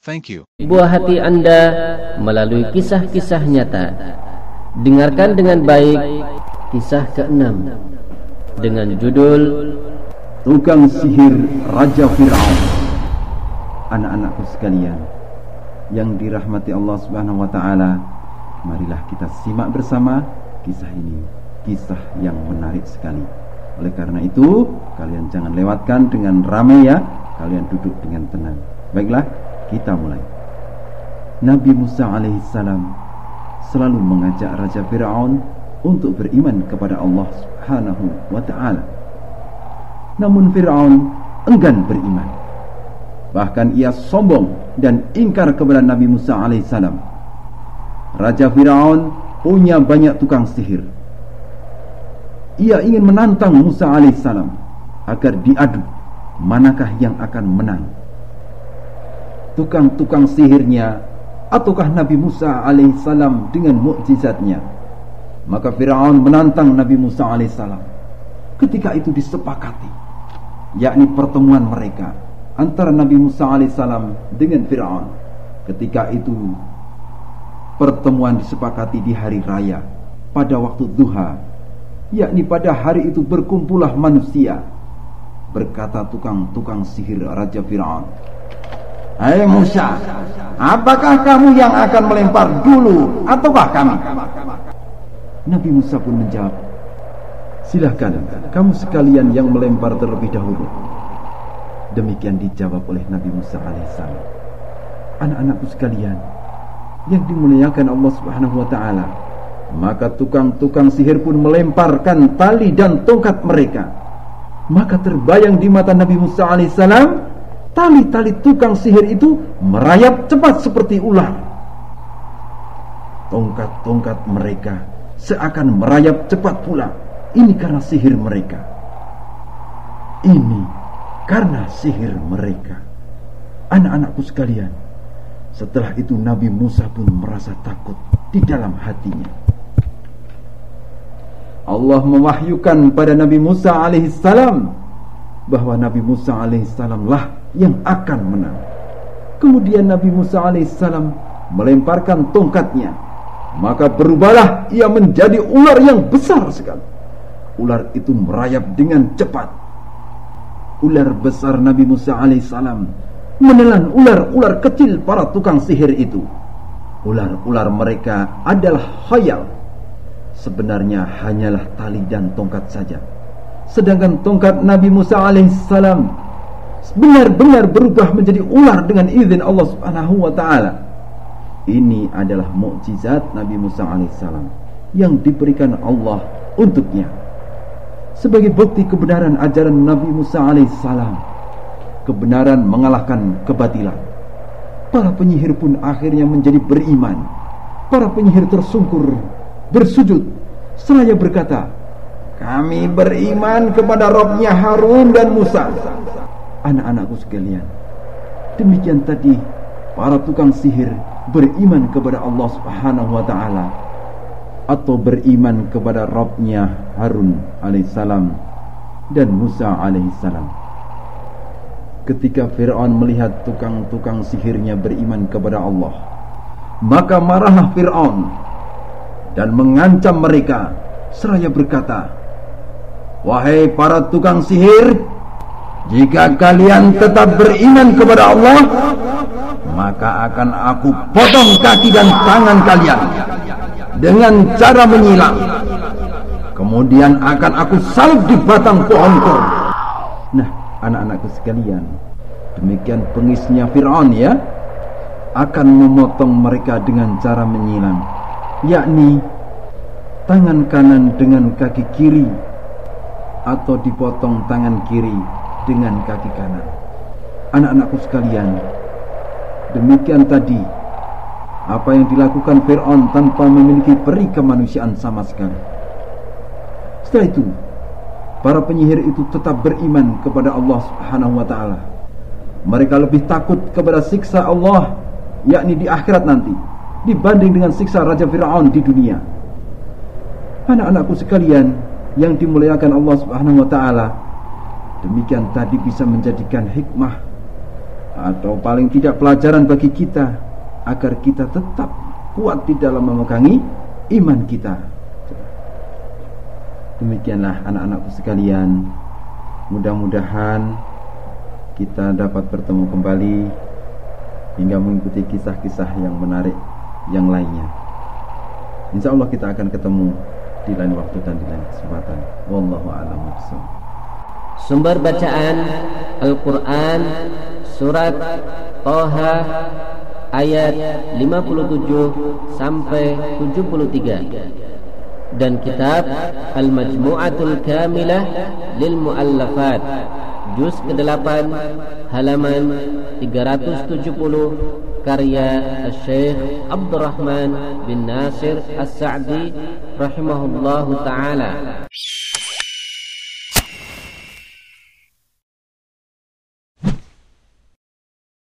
Thank you. Buah hati Anda melalui kisah-kisah nyata. Dengarkan dengan baik kisah keenam dengan judul Tukang Sihir Raja Fir'aun. Anak-anakku sekalian yang dirahmati Allah Subhanahu wa taala, marilah kita simak bersama kisah ini, kisah yang menarik sekali. Oleh karena itu, kalian jangan lewatkan dengan ramai ya, kalian duduk dengan tenang. Baiklah, kita mulai. Nabi Musa alaihissalam selalu mengajak Raja Fir'aun untuk beriman kepada Allah subhanahu ta'ala. Namun Fir'aun enggan beriman. Bahkan ia sombong dan ingkar kepada Nabi Musa alaihissalam. Raja Fir'aun punya banyak tukang sihir. Ia ingin menantang Musa alaihissalam agar diadu manakah yang akan menang tukang-tukang sihirnya ataukah Nabi Musa alaihissalam dengan mukjizatnya? Maka Firaun menantang Nabi Musa alaihissalam ketika itu disepakati yakni pertemuan mereka antara Nabi Musa alaihissalam dengan Firaun. Ketika itu pertemuan disepakati di hari raya pada waktu duha yakni pada hari itu berkumpullah manusia berkata tukang-tukang sihir Raja Firaun Hai Musa, apakah kamu yang akan melempar dulu ataukah kami? Nabi Musa pun menjawab, Silahkan, kamu sekalian yang melempar terlebih dahulu. Demikian dijawab oleh Nabi Musa alaihissalam. Anak-anakku sekalian, yang dimuliakan Allah Subhanahu wa taala, maka tukang-tukang sihir pun melemparkan tali dan tongkat mereka. Maka terbayang di mata Nabi Musa alaihissalam tali-tali tukang sihir itu merayap cepat seperti ular. Tongkat-tongkat mereka seakan merayap cepat pula. Ini karena sihir mereka. Ini karena sihir mereka. Anak-anakku sekalian, setelah itu Nabi Musa pun merasa takut di dalam hatinya. Allah mewahyukan pada Nabi Musa alaihissalam bahwa Nabi Musa alaihissalam lah yang akan menang. Kemudian Nabi Musa alaihissalam melemparkan tongkatnya, maka berubahlah ia menjadi ular yang besar sekali. Ular itu merayap dengan cepat. Ular besar Nabi Musa alaihissalam menelan ular-ular kecil para tukang sihir itu. Ular-ular mereka adalah khayal. Sebenarnya hanyalah tali dan tongkat saja. Sedangkan tongkat Nabi Musa alaihissalam benar-benar berubah menjadi ular dengan izin Allah Subhanahu wa taala. Ini adalah mukjizat Nabi Musa alaihissalam yang diberikan Allah untuknya. Sebagai bukti kebenaran ajaran Nabi Musa alaihissalam, kebenaran mengalahkan kebatilan. Para penyihir pun akhirnya menjadi beriman. Para penyihir tersungkur, bersujud, seraya berkata, kami beriman kepada Robnya Harun dan Musa anak-anakku sekalian. Demikian tadi para tukang sihir beriman kepada Allah Subhanahu wa taala atau beriman kepada Rabbnya Harun alaihissalam dan Musa alaihissalam. Ketika Fir'aun melihat tukang-tukang sihirnya beriman kepada Allah, maka marahlah Fir'aun dan mengancam mereka seraya berkata, Wahai para tukang sihir, jika kalian tetap beriman kepada Allah Maka akan aku potong kaki dan tangan kalian Dengan cara menyilang. Kemudian akan aku salib di batang pohon kor Nah anak-anakku sekalian Demikian pengisnya Fir'aun ya. Akan memotong mereka dengan cara menyilang Yakni Tangan kanan dengan kaki kiri Atau dipotong tangan kiri dengan kaki kanan. Anak-anakku sekalian, demikian tadi apa yang dilakukan Fir'aun tanpa memiliki peri kemanusiaan sama sekali. Setelah itu, para penyihir itu tetap beriman kepada Allah Subhanahu wa taala. Mereka lebih takut kepada siksa Allah yakni di akhirat nanti dibanding dengan siksa Raja Firaun di dunia. Anak-anakku sekalian yang dimuliakan Allah Subhanahu wa taala, demikian tadi bisa menjadikan hikmah atau paling tidak pelajaran bagi kita agar kita tetap kuat di dalam memegangi iman kita. Demikianlah anak-anakku sekalian, mudah-mudahan kita dapat bertemu kembali hingga mengikuti kisah-kisah yang menarik yang lainnya. Insya Allah kita akan ketemu di lain waktu dan di lain kesempatan. Wallahu a'lam Sumber bacaan Al-Quran Surat Toha Ayat 57 sampai 73 Dan kitab Al-Majmu'atul Kamilah Lil Mu'allafat Juz ke-8 halaman 370 كريا الشيخ عبد الرحمن بن ناصر السعدي رحمه الله تعالى.